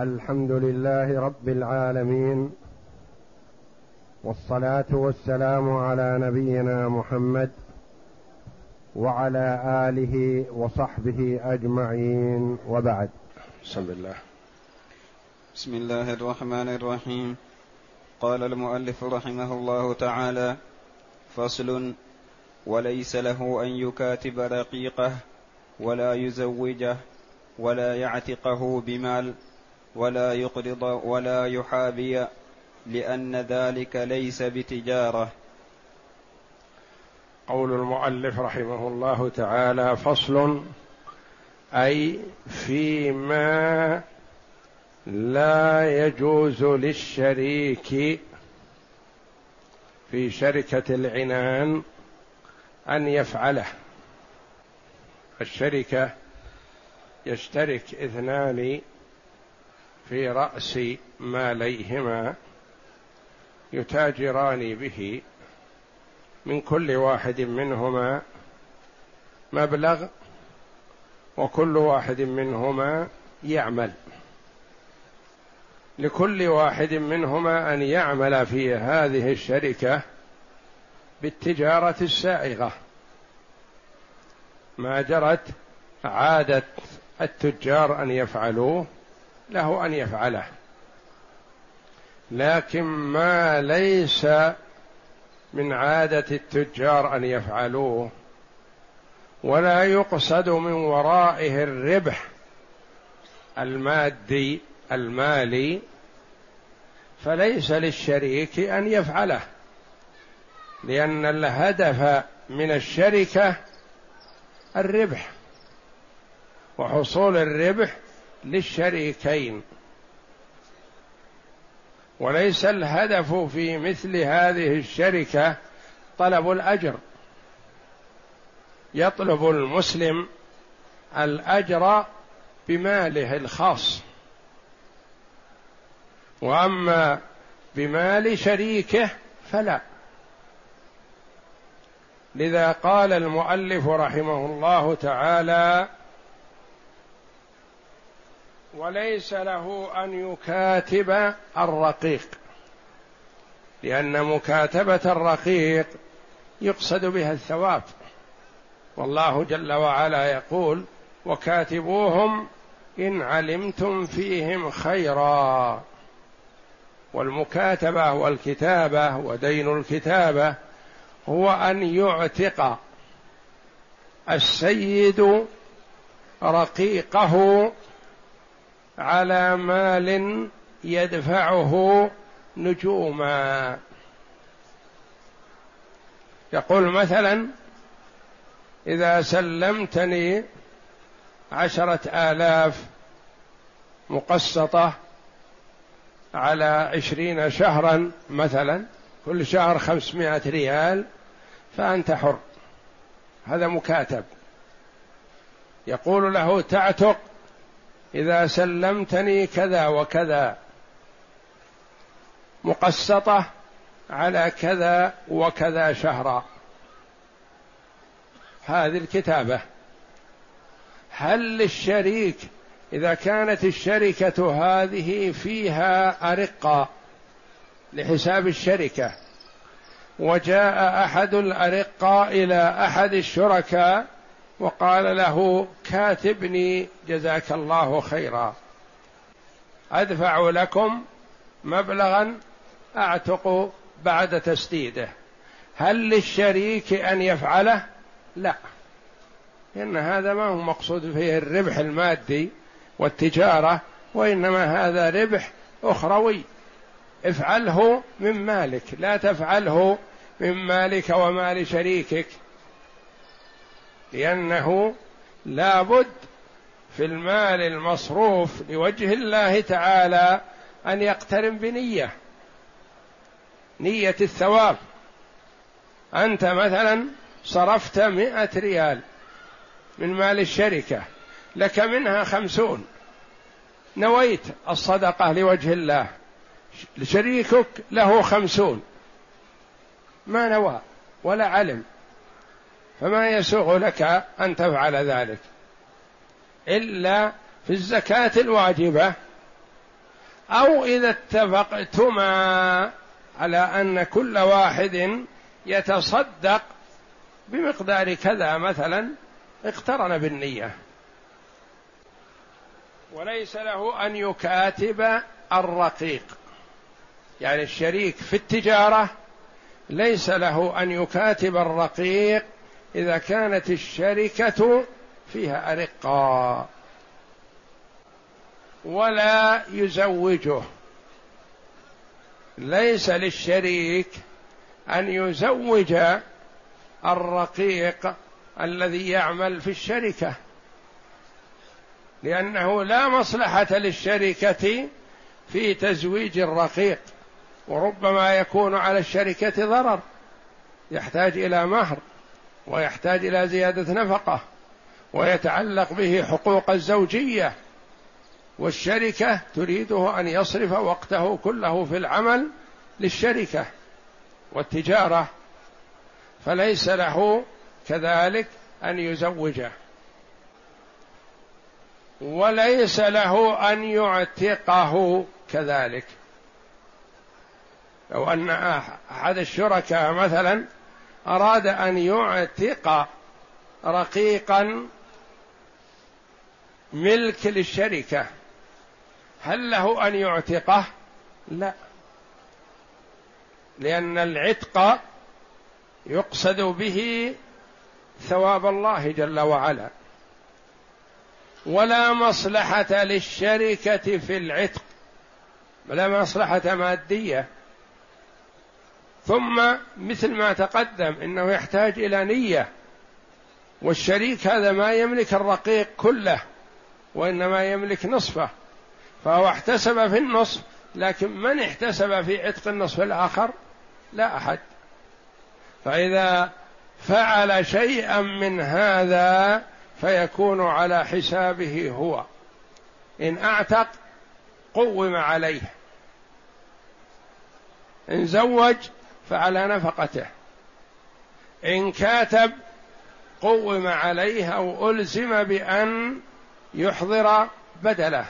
الحمد لله رب العالمين والصلاة والسلام على نبينا محمد وعلى آله وصحبه أجمعين وبعد. بسم الله بسم الله الرحمن الرحيم. قال المؤلف رحمه الله تعالى فصل وليس له أن يكاتب رقيقه ولا يزوجه ولا يعتقه بمال ولا يقرض ولا يحابي لأن ذلك ليس بتجارة. قول المؤلف رحمه الله تعالى فصل أي فيما لا يجوز للشريك في شركة العنان أن يفعله. الشركة يشترك اثنان في رأس ماليهما يتاجران به من كل واحد منهما مبلغ وكل واحد منهما يعمل. لكل واحد منهما أن يعمل في هذه الشركة بالتجارة السائغة. ما جرت عاده التجار أن يفعلوه له أن يفعله. لكن ما ليس من عادة التجار أن يفعلوه ولا يقصد من ورائه الربح المادي المالي فليس للشريك أن يفعله. لأن الهدف من الشركة الربح وحصول الربح للشريكين. وليس الهدف في مثل هذه الشركة طلب الأجر. يطلب المسلم الأجر بماله الخاص. وأما بمال شريكه فلا. لذا قال المؤلف رحمه الله تعالى وليس له أن يكاتب الرقيق. لأن مكاتبة الرقيق يقصد بها الثواب. والله جل وعلا يقول وكاتبوهم إن علمتم فيهم خيرا. والمكاتبة والكتابة ودين الكتابة هو أن يعتق السيد رقيقه على مال يدفعه نجوما. يقول مثلا إذا سلمتني عشرة آلاف مقسطة على عشرين شهرا مثلا كل شهر خمسمائة ريال فأنت حر. هذا مكاتب. يقول له تعتق إذا سلمتني كذا وكذا. مقسطة على كذا وكذا شهرا. هذه الكتابة. هل للشريك إذا كانت الشركة هذه فيها أرقة لحساب الشركة وجاء أحد الأرقاء إلى أحد الشركاء وقال له كاتبني جزاك الله خيرا. أدفع لكم مبلغا أعتق بعد تسديده. هل للشريك أن يفعله؟ لا. إن هذا ما هو مقصود فيه الربح المادي والتجارة وإنما هذا ربح أخروي. افعله من مالك لا تفعله من مالك ومال شريكك. لأنه لابد في المال المصروف لوجه الله تعالى أن يقترن بنية نية الثواب. أنت مثلا صرفت مئة ريال من مال الشركة لك منها خمسون. نويت الصدقة لوجه الله شريكك له خمسون. ما نوى ولا علم. فما يسوغ لك أن تفعل ذلك. إلا في الزكاة الواجبة. أو إذا اتفقتما على أن كل واحد يتصدق بمقدار كذا مثلا اقترن بالنية. وليس له أن يكاتب الرقيق. يعني الشريك في التجارة ليس له أن يكاتب الرقيق إذا كانت الشركة فيها ارقاء ولا يزوجه. ليس للشريك أن يزوج الرقيق الذي يعمل في الشركة لأنه لا مصلحة للشركة في تزويج الرقيق وربما يكون على الشركة ضرر يحتاج إلى مهر. ويحتاج إلى زيادة نفقة ويتعلق به حقوق الزوجية. والشركة تريده أن يصرف وقته كله في العمل للشركة والتجارة فليس له كذلك أن يزوجه. وليس له أن يعتقه كذلك. لو أن أحد الشركاء مثلا أراد أن يعتق رقيقا ملك للشركة. هل له أن يعتقه؟ لا. لأن العتق يقصد به ثواب الله جل وعلا. ولا مصلحة للشركة في العتق ولا مصلحة مادية. ثم مثل ما تقدم إنه يحتاج إلى نية والشريك هذا ما يملك الرقيق كله وإنما يملك نصفه فهو احتسب في النصف لكن من احتسب في عتق النصف الآخر؟ لا أحد. فإذا فعل شيئا من هذا فيكون على حسابه هو. إن أعتق قوم عليه. إن زوج فعلى نفقته. إن كاتب قوم عليه أو ألزم بأن يحضر بدله.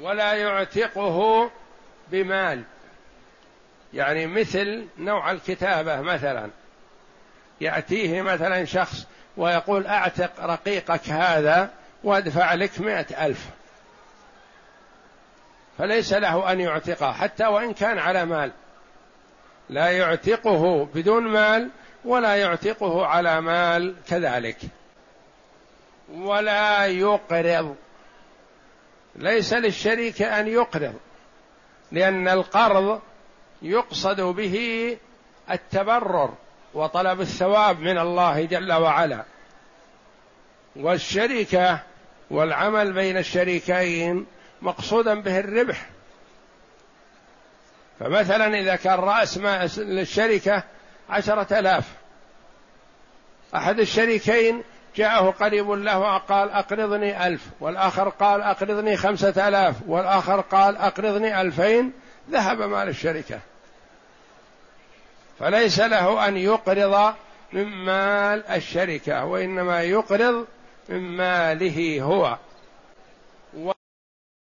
ولا يعتقه بمال. يعني مثل نوع الكتابة مثلا. يأتيه مثلا شخص ويقول أعتق رقيقك هذا وأدفع لك مئة ألف. فليس له أن يعتقه حتى وإن كان على مال. لا يعتقه بدون مال ولا يعتقه على مال كذلك. ولا يقرض. ليس للشريك أن يقرض لأن القرض يقصد به التبرر وطلب الثواب من الله جل وعلا. والشركة والعمل بين الشريكين مقصودا به الربح. فمثلا إذا كان رأس ما للشركة عشرة آلاف. أحد الشريكين جاءه قريب له وقال أقرضني ألف والآخر قال أقرضني خمسة آلاف والآخر قال أقرضني ألفين ذهب مال الشركة. فليس له أن يقرض من مال الشركة وإنما يقرض من ماله هو.